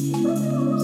Música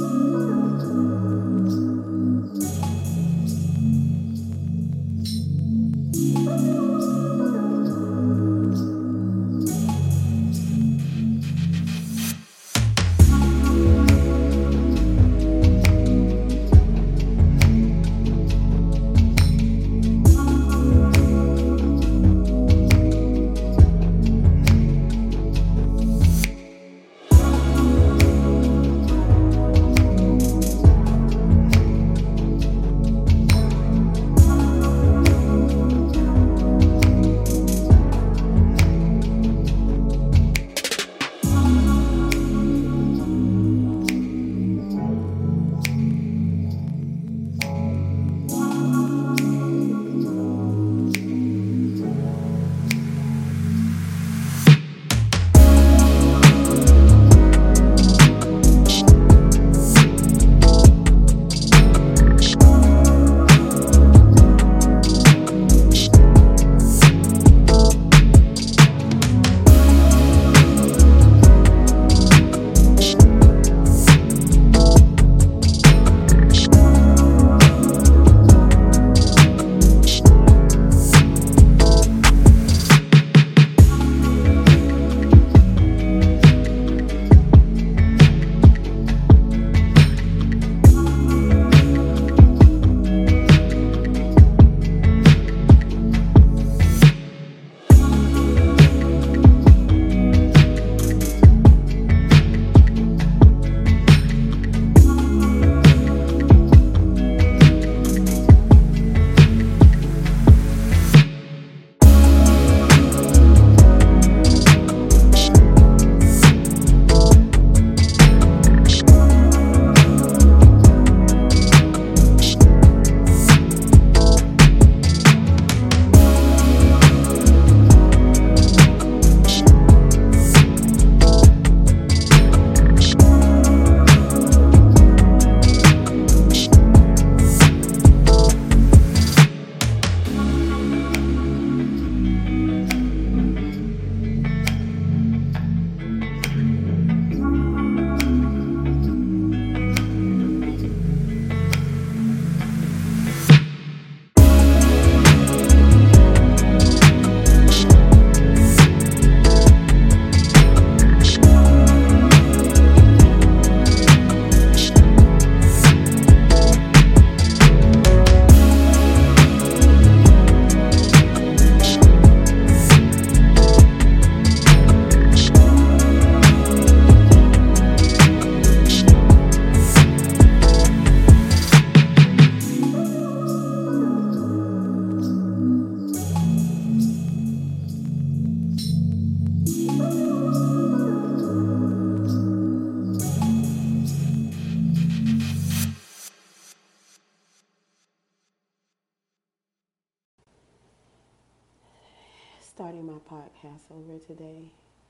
over today.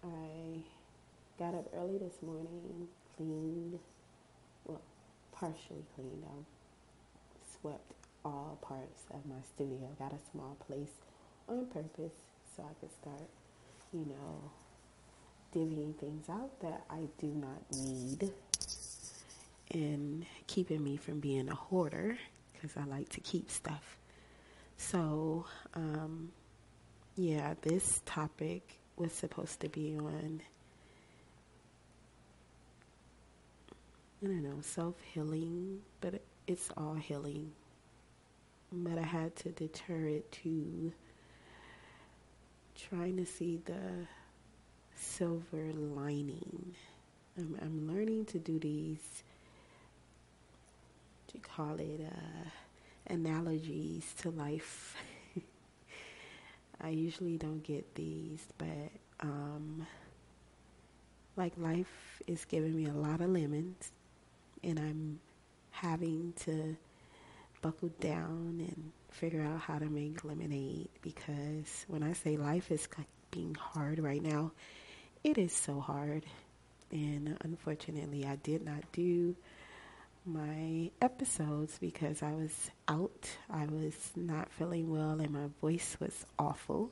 I got up early this morning, cleaned, well, partially cleaned. I swept all parts of my studio. Got a small place on purpose so I could start, you know, divvying things out that I do not need and keeping me from being a hoarder because I like to keep stuff. So, um, yeah, this topic was supposed to be on, I don't know, self healing, but it's all healing. But I had to deter it to trying to see the silver lining. I'm, I'm learning to do these, to call it, uh, analogies to life. I usually don't get these, but um, like life is giving me a lot of lemons, and I'm having to buckle down and figure out how to make lemonade because when I say life is being hard right now, it is so hard. And unfortunately, I did not do my episodes because I was out. I was not feeling well and my voice was awful.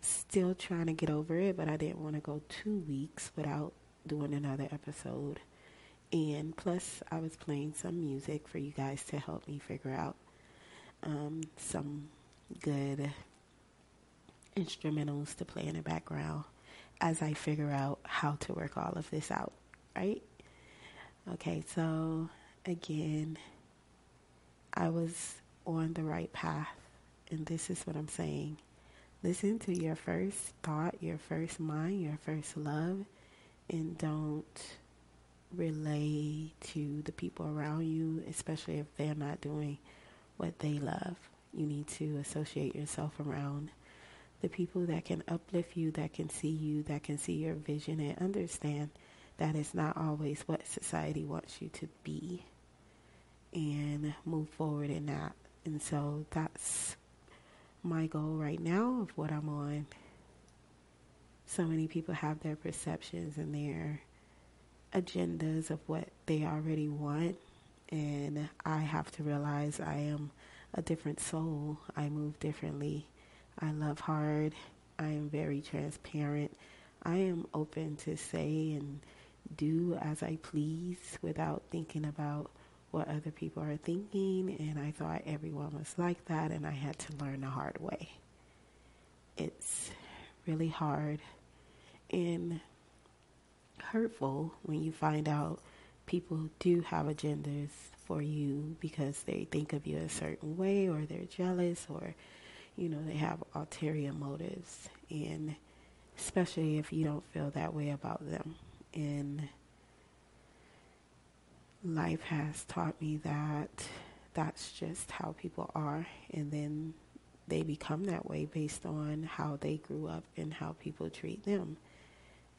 Still trying to get over it, but I didn't want to go two weeks without doing another episode. And plus, I was playing some music for you guys to help me figure out um, some good instrumentals to play in the background as I figure out how to work all of this out, right? Okay, so again, I was on the right path, and this is what I'm saying. Listen to your first thought, your first mind, your first love, and don't relay to the people around you, especially if they're not doing what they love. You need to associate yourself around the people that can uplift you, that can see you, that can see your vision and understand that it's not always what society wants you to be and move forward in that. And so that's my goal right now of what I'm on. So many people have their perceptions and their agendas of what they already want. And I have to realize I am a different soul. I move differently. I love hard. I am very transparent. I am open to say and do as I please without thinking about what other people are thinking. And I thought everyone was like that, and I had to learn the hard way. It's really hard and hurtful when you find out people do have agendas for you because they think of you a certain way or they're jealous or you know they have ulterior motives and especially if you don't feel that way about them and life has taught me that that's just how people are and then they become that way based on how they grew up and how people treat them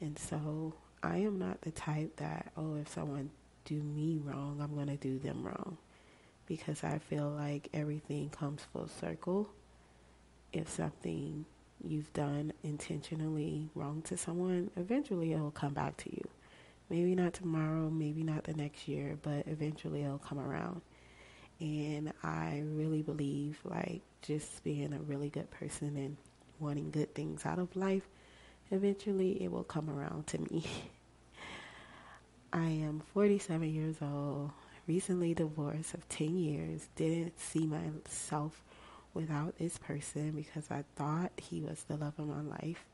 and so I am not the type that, oh, if someone do me wrong, I'm going to do them wrong. Because I feel like everything comes full circle. If something you've done intentionally wrong to someone, eventually it'll come back to you. Maybe not tomorrow, maybe not the next year, but eventually it'll come around. And I really believe like just being a really good person and wanting good things out of life, eventually it will come around to me. I am 47 years old, recently divorced of 10 years, didn't see myself without this person because I thought he was the love of my life,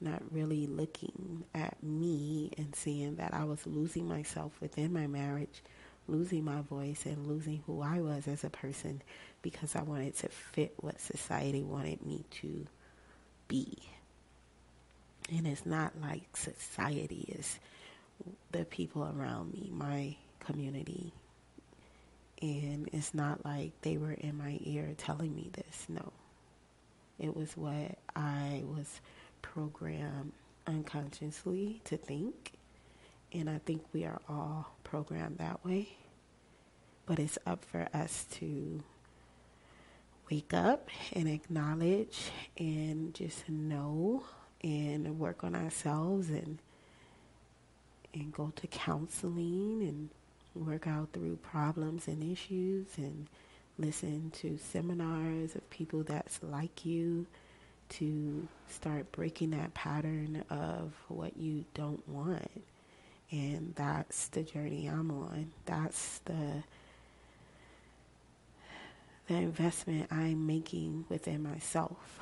not really looking at me and seeing that I was losing myself within my marriage, losing my voice, and losing who I was as a person because I wanted to fit what society wanted me to be. And it's not like society is the people around me, my community. And it's not like they were in my ear telling me this. No. It was what I was programmed unconsciously to think. And I think we are all programmed that way. But it's up for us to wake up and acknowledge and just know and work on ourselves and and go to counseling and work out through problems and issues and listen to seminars of people that's like you to start breaking that pattern of what you don't want. And that's the journey I'm on. That's the the investment I'm making within myself.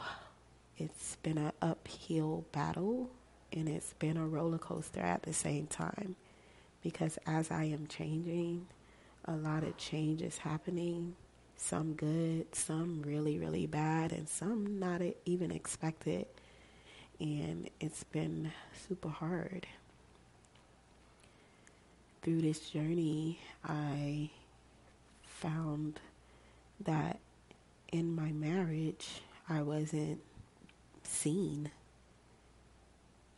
It's been an uphill battle and it's been a roller coaster at the same time because as I am changing, a lot of change is happening. Some good, some really, really bad, and some not even expected. And it's been super hard. Through this journey, I found that in my marriage, I wasn't seen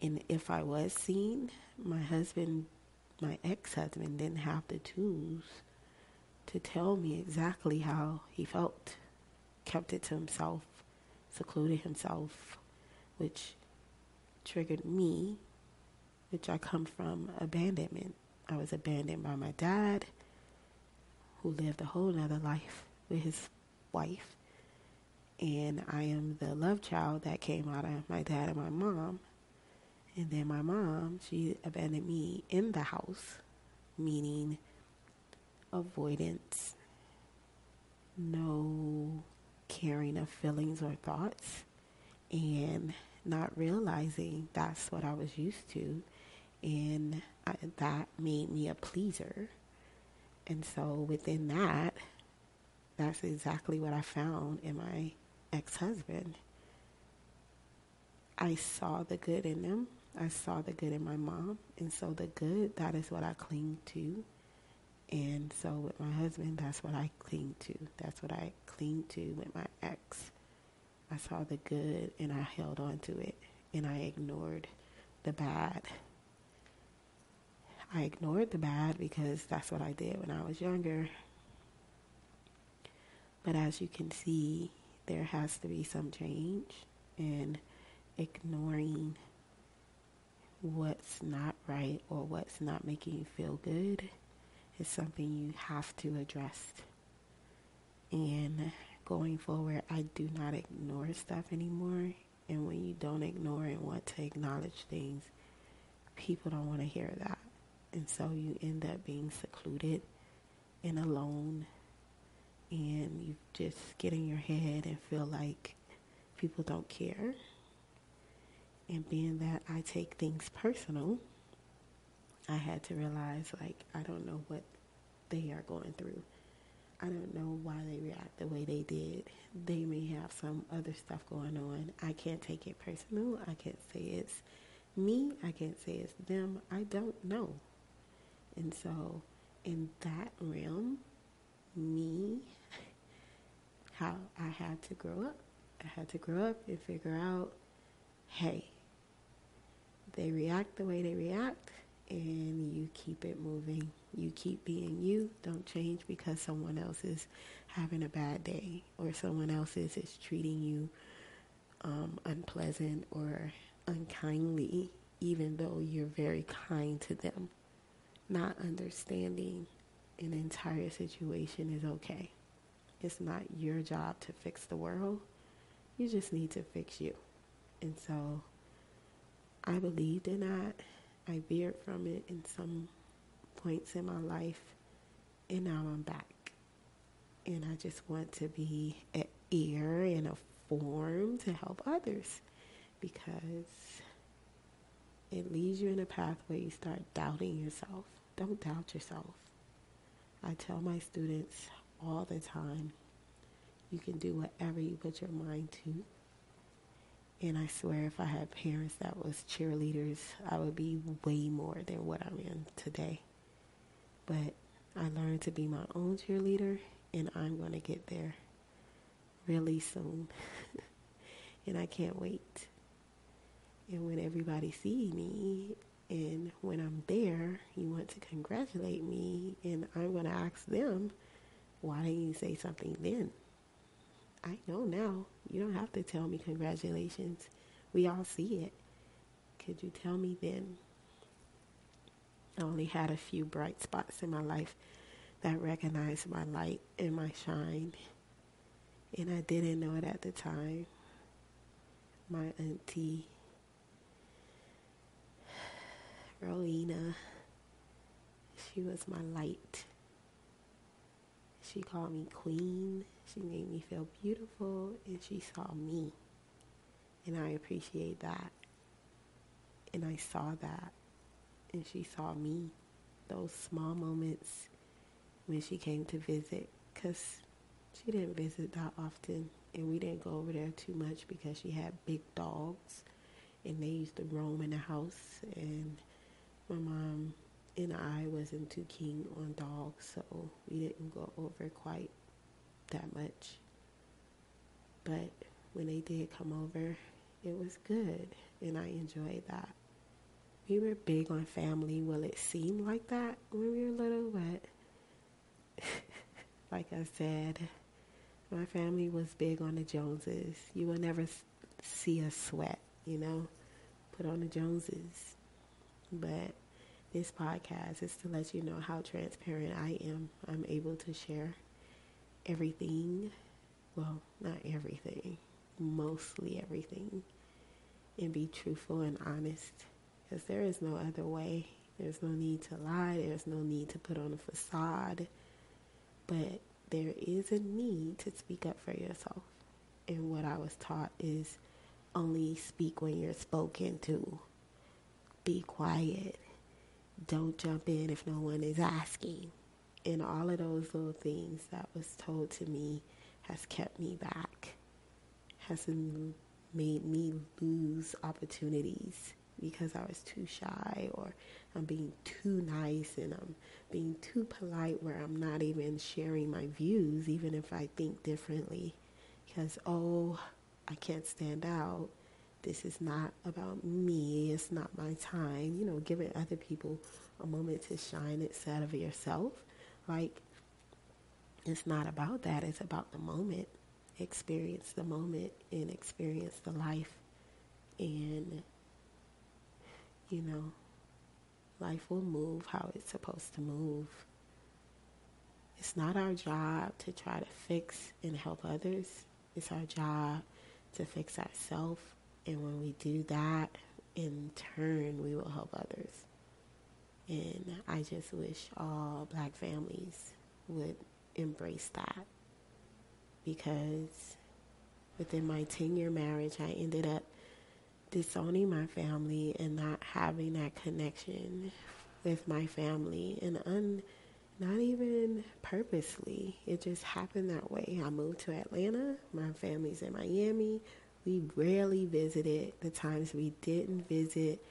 and if I was seen, my husband, my ex husband, didn't have the tools to tell me exactly how he felt, kept it to himself, secluded himself, which triggered me, which I come from abandonment. I was abandoned by my dad, who lived a whole nother life with his wife. And I am the love child that came out of my dad and my mom. And then my mom, she abandoned me in the house meaning avoidance, no caring of feelings or thoughts, and not realizing that's what I was used to. And I, that made me a pleaser. And so within that, that's exactly what I found in my ex husband. I saw the good in them. I saw the good in my mom. And so the good, that is what I cling to. And so with my husband, that's what I cling to. That's what I cling to with my ex. I saw the good and I held on to it and I ignored the bad. I ignored the bad because that's what I did when I was younger. But as you can see, there has to be some change and ignoring what's not right or what's not making you feel good is something you have to address. And going forward, I do not ignore stuff anymore. And when you don't ignore and want to acknowledge things, people don't want to hear that. And so you end up being secluded and alone. And you just get in your head and feel like people don't care. And being that I take things personal, I had to realize like I don't know what they are going through. I don't know why they react the way they did. They may have some other stuff going on. I can't take it personal. I can't say it's me. I can't say it's them. I don't know. And so, in that realm, me, how I had to grow up. I had to grow up and figure out hey, they react the way they react and you keep it moving. You keep being you. Don't change because someone else is having a bad day or someone else is, is treating you um, unpleasant or unkindly, even though you're very kind to them. Not understanding an entire situation is okay. It's not your job to fix the world. You just need to fix you. And so I believed in that. I veered from it in some points in my life, and now I'm back. And I just want to be an ear and a form to help others because it leads you in a path where you start doubting yourself. Don't doubt yourself. I tell my students all the time you can do whatever you put your mind to. And I swear, if I had parents that was cheerleaders, I would be way more than what I'm in today. But I learned to be my own cheerleader, and I'm going to get there really soon. and I can't wait. And when everybody see me, and when I'm there, you want to congratulate me, and I'm going to ask them, why didn't you say something then? I know now. You don't have to tell me congratulations. We all see it. Could you tell me then? I only had a few bright spots in my life that recognized my light and my shine. And I didn't know it at the time. My auntie, Rowena, she was my light. She called me queen. She made me feel beautiful and she saw me. And I appreciate that. And I saw that. And she saw me. Those small moments when she came to visit. Because she didn't visit that often. And we didn't go over there too much because she had big dogs. And they used to roam in the house. And my mom and I wasn't too keen on dogs, so we didn't go over quite that much. But when they did come over, it was good, and I enjoyed that. We were big on family. Well, it seemed like that when we were little, but like I said, my family was big on the Joneses. You will never see us sweat, you know, put on the Joneses. But this podcast is to let you know how transparent I am. I'm able to share everything. Well, not everything, mostly everything. And be truthful and honest. Because there is no other way. There's no need to lie. There's no need to put on a facade. But there is a need to speak up for yourself. And what I was taught is only speak when you're spoken to. Be quiet. Don't jump in if no one is asking. And all of those little things that was told to me has kept me back, has made me lose opportunities because I was too shy or I'm being too nice and I'm being too polite where I'm not even sharing my views, even if I think differently. Because, oh, I can't stand out. This is not about me. It's not my time. You know, giving other people a moment to shine instead of yourself. Like, it's not about that. It's about the moment. Experience the moment and experience the life. And, you know, life will move how it's supposed to move. It's not our job to try to fix and help others. It's our job to fix ourselves. And when we do that, in turn, we will help others. And I just wish all black families would embrace that because within my 10 year marriage, I ended up disowning my family and not having that connection with my family and un, not even purposely. It just happened that way. I moved to Atlanta. My family's in Miami. We rarely visited. The times we didn't visit,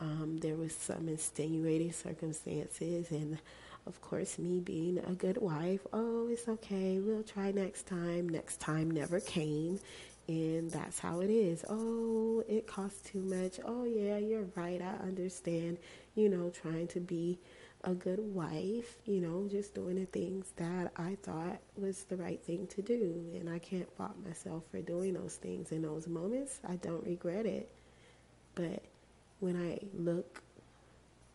um, there was some extenuating circumstances and of course, me being a good wife, oh, it's okay, we'll try next time. Next time never came. And that's how it is. Oh, it costs too much. Oh, yeah, you're right. I understand. You know, trying to be a good wife, you know, just doing the things that I thought was the right thing to do. And I can't fault myself for doing those things in those moments. I don't regret it. But when I look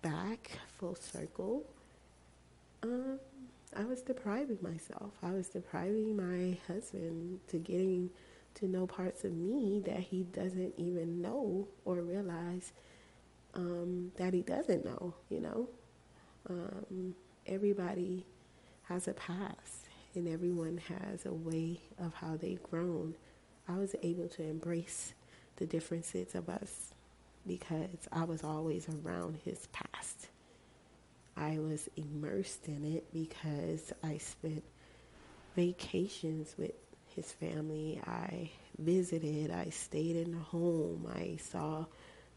back full circle, um, I was depriving myself. I was depriving my husband to getting to know parts of me that he doesn't even know or realize um, that he doesn't know, you know. Um, everybody has a past and everyone has a way of how they've grown. I was able to embrace the differences of us because I was always around his past. I was immersed in it because I spent vacations with his family. I visited, I stayed in the home, I saw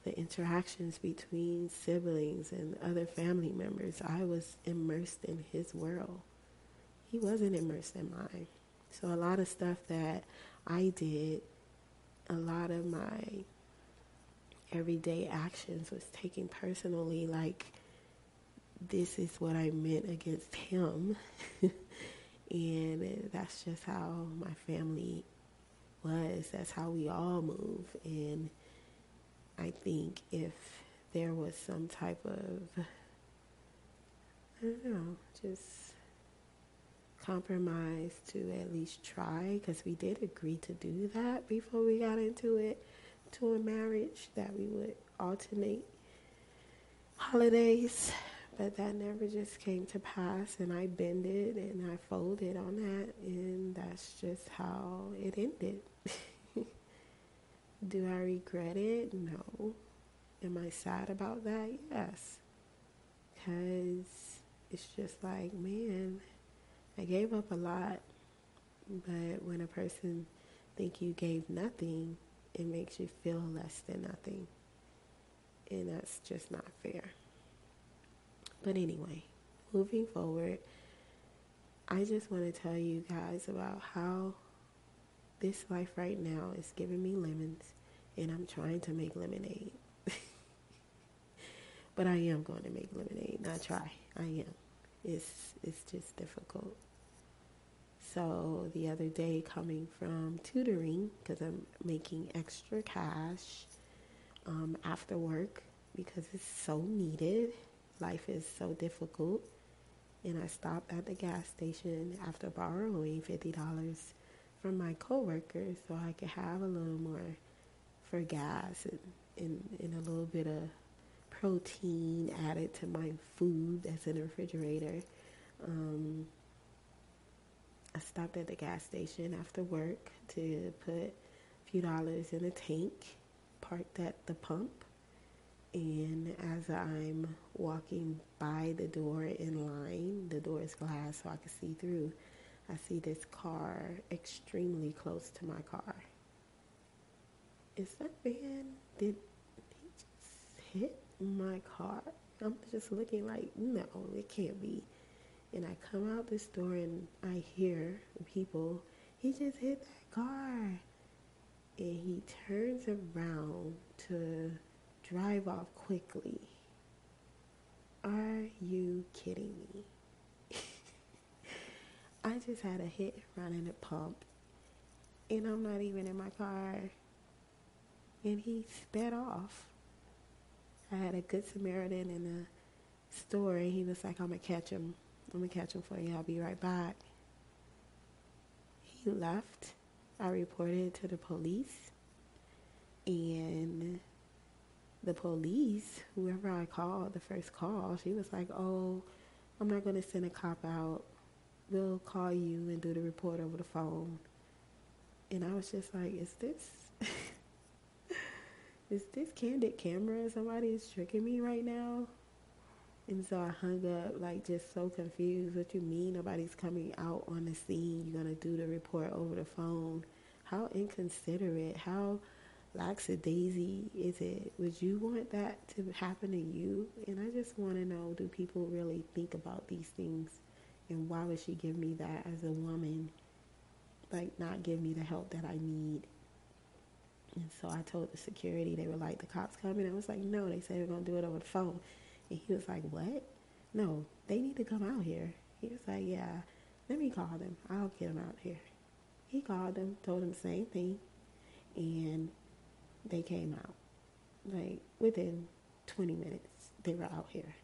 the interactions between siblings and other family members. I was immersed in his world. He wasn't immersed in mine. So a lot of stuff that I did, a lot of my everyday actions was taken personally like this is what I meant against him. and that's just how my family was. That's how we all move. And I think if there was some type of, I don't know, just compromise to at least try, because we did agree to do that before we got into it, to a marriage, that we would alternate holidays but that never just came to pass, and I bended and I folded on that, and that's just how it ended. Do I regret it? No. Am I sad about that? Yes. Because it's just like, man, I gave up a lot, but when a person think you gave nothing, it makes you feel less than nothing. And that's just not fair. But anyway, moving forward, I just want to tell you guys about how this life right now is giving me lemons and I'm trying to make lemonade. but I am going to make lemonade, not try. I am. It's it's just difficult. So the other day coming from tutoring because I'm making extra cash um, after work because it's so needed life is so difficult. And I stopped at the gas station after borrowing $50 from my coworkers so I could have a little more for gas and, and, and a little bit of protein added to my food that's in the refrigerator. Um, I stopped at the gas station after work to put a few dollars in a tank, parked at the pump, and as I'm walking by the door in line, the door is glass so I can see through. I see this car extremely close to my car. Is that man? Did he just hit my car? I'm just looking like, no, it can't be. And I come out this door and I hear people, he just hit that car. And he turns around to drive off quickly. Are you kidding me? I just had a hit and run in the pump, and I'm not even in my car. And he sped off. I had a good Samaritan in the store, and he was like, I'm going to catch him. I'm going to catch him for you. I'll be right back. He left. I reported to the police, and the police, whoever I called, the first call, she was like, Oh, I'm not going to send a cop out. We'll call you and do the report over the phone. And I was just like, Is this. is this candid camera? Somebody is tricking me right now? And so I hung up, like, just so confused. What you mean nobody's coming out on the scene? You're to do the report over the phone? How inconsiderate. How lackadaisy is it? Would you want that to happen to you? And I just want to know do people really think about these things? And why would she give me that as a woman? Like, not give me the help that I need. And so I told the security, they were like, the cops coming. I was like, no, they said we're going to do it over the phone. And he was like, what? No, they need to come out here. He was like, yeah, let me call them. I'll get them out here. He called them, told them the same thing. And they came out. Like within 20 minutes, they were out here.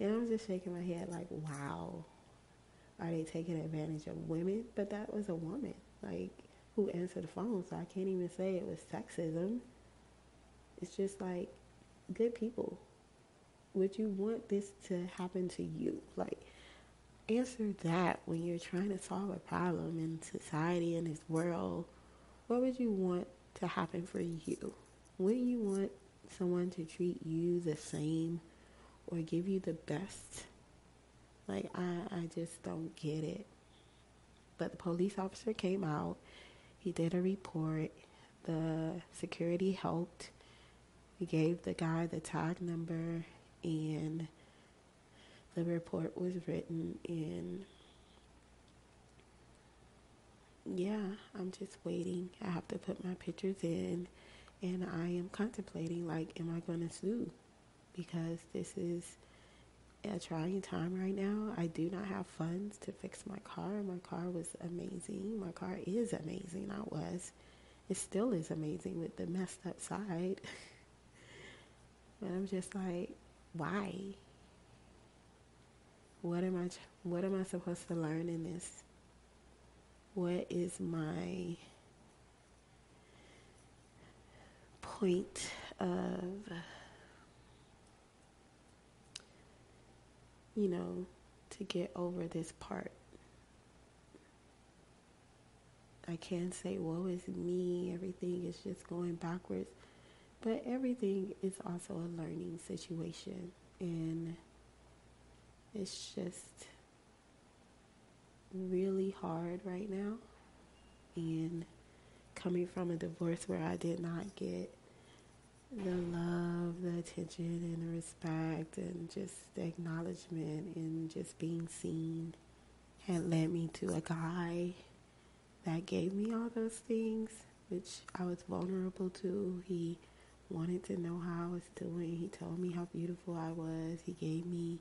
And I was just shaking my head, like, wow, are they taking advantage of women? But that was a woman, like, who answered the phone, so I can't even say it was sexism. It's just like good people. Would you want this to happen to you? Like, answer that when you're trying to solve a problem in society in this world. What would you want to happen for you? Wouldn't you want someone to treat you the same or give you the best? Like, I, I just don't get it. But the police officer came out, he did a report, the security helped. He gave the guy the tag number, and the report was written in yeah, I'm just waiting. I have to put my pictures in, and I am contemplating like, am I going to sue? Because this is a trying time right now. I do not have funds to fix my car. My car was amazing. My car is amazing. I was. It still is amazing with the messed up side. but I'm just like, why? What am I? What am I supposed to learn in this? what is my point of, you know, to get over this part. I can't say, woe is me, everything is just going backwards. But everything is also a learning situation. And it's just really hard right now. And coming from a divorce where I did not get the love, the attention, and the respect, and just the acknowledgement, and just being seen had led me to a guy that gave me all those things, which I was vulnerable to. He wanted to know how I was doing. He told me how beautiful I was. He gave me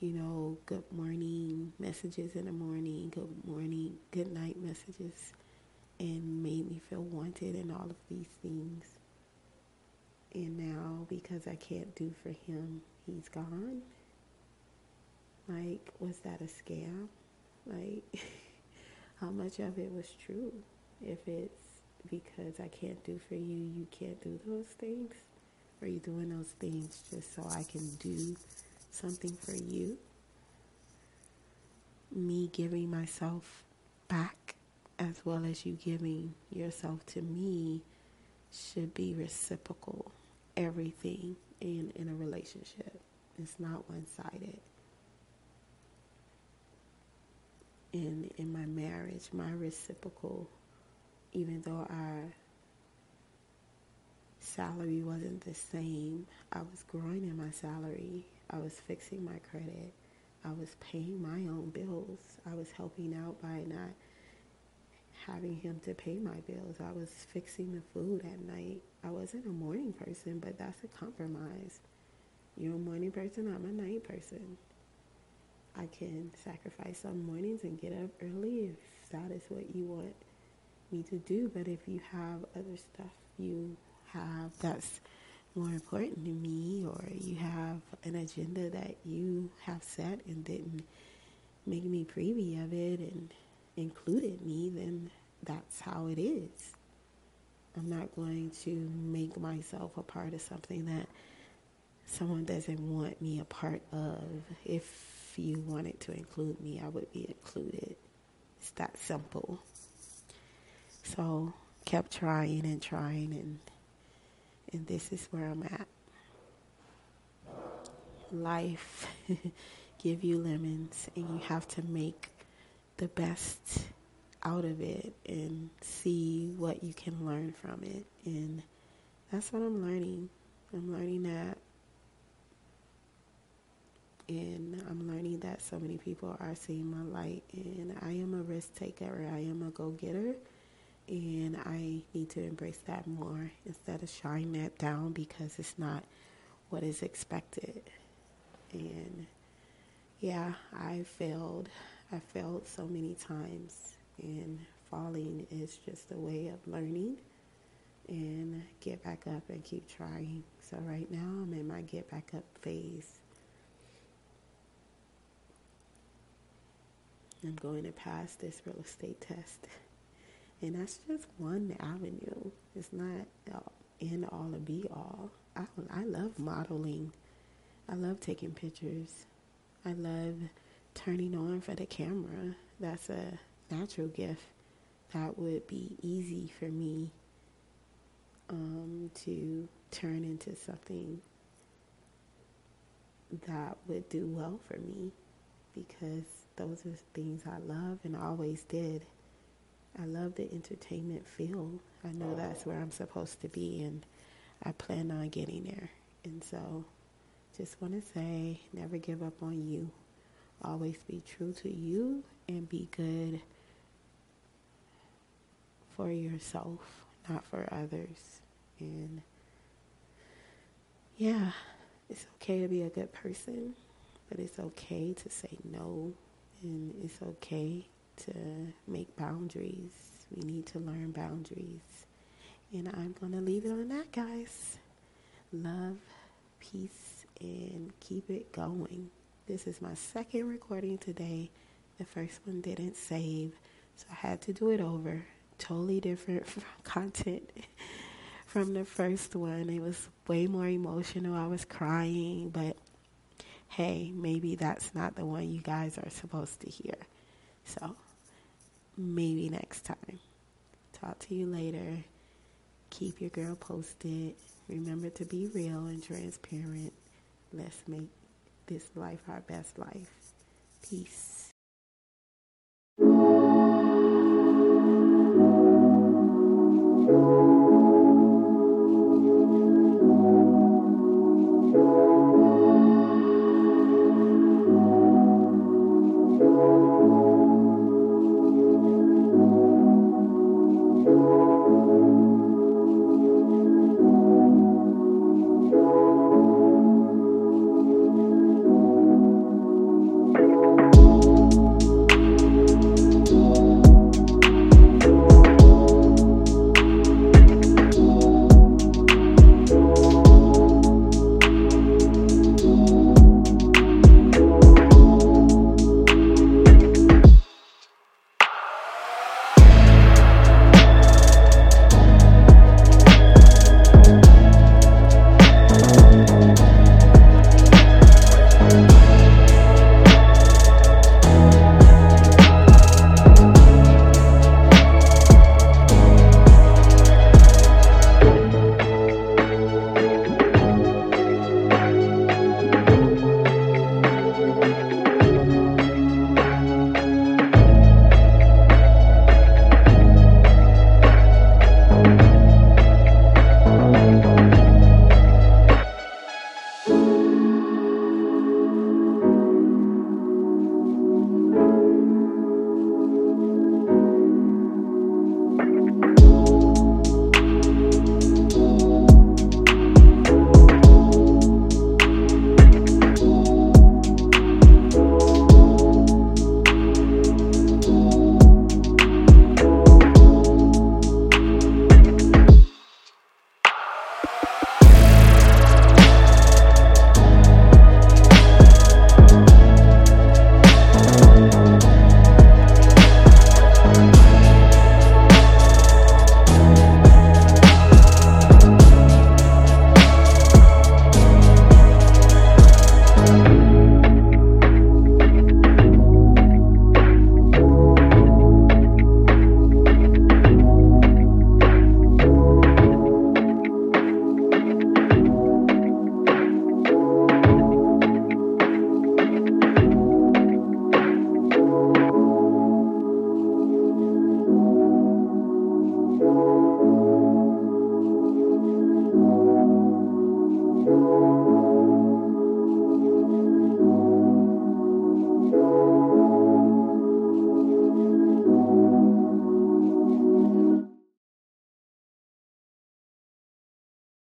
you know, good morning messages in the morning, good morning, good night messages, and made me feel wanted and all of these things. And now, because I can't do for him, he's gone. Like, was that a scam? Like, how much of it was true? If it's because I can't do for you, you can't do those things. Are you doing those things just so I can do something for you? Me giving myself back as well as you giving yourself to me should be reciprocal. Everything in, in a relationship. It's not one sided. In in my marriage, my reciprocal, even though our salary wasn't the same, I was growing in my salary. I was fixing my credit. I was paying my own bills. I was helping out by not having him to pay my bills. I was fixing the food at night. I wasn't a morning person, but that's a compromise. You're a morning person, I'm a night person. I can sacrifice some mornings and get up early if that is what you want me to do. But if you have other stuff you have that's more important to me, or you have an agenda that you have set and didn't make me privy of it and included me, then that's how it is. I'm not going to make myself a part of something that someone doesn't want me a part of. If you wanted to include me, I would be included. It's that simple. So kept trying and trying and and this is where I'm at. Life give you lemons and you have to make the best out of it and see what you can learn from it. And that's what I'm learning. I'm learning that. And I'm learning that so many people are seeing my light. And I am a risk taker, I am a go getter. And I need to embrace that more instead of shying that down because it's not what is expected. And yeah, I failed. I failed so many times and falling is just a way of learning and get back up and keep trying. So right now I'm in my get back up phase. I'm going to pass this real estate test. And that's just one avenue. It's not in all or be all. I, I love modeling. I love taking pictures. I love turning on for the camera. That's a natural gift that would be easy for me um, to turn into something that would do well for me because those are things I love and always did. I love the entertainment field. I know that's where I'm supposed to be and I plan on getting there. And so just want to say never give up on you. Always be true to you and be good for yourself, not for others. And yeah, it's okay to be a good person, but it's okay to say no, and it's okay to make boundaries. We need to learn boundaries. And I'm going to leave it on that, guys. Love, peace, and keep it going. This is my second recording today. The first one didn't save, so I had to do it over totally different content from the first one. It was way more emotional. I was crying, but hey, maybe that's not the one you guys are supposed to hear. So maybe next time. Talk to you later. Keep your girl posted. Remember to be real and transparent. Let's make this life our best life. Peace.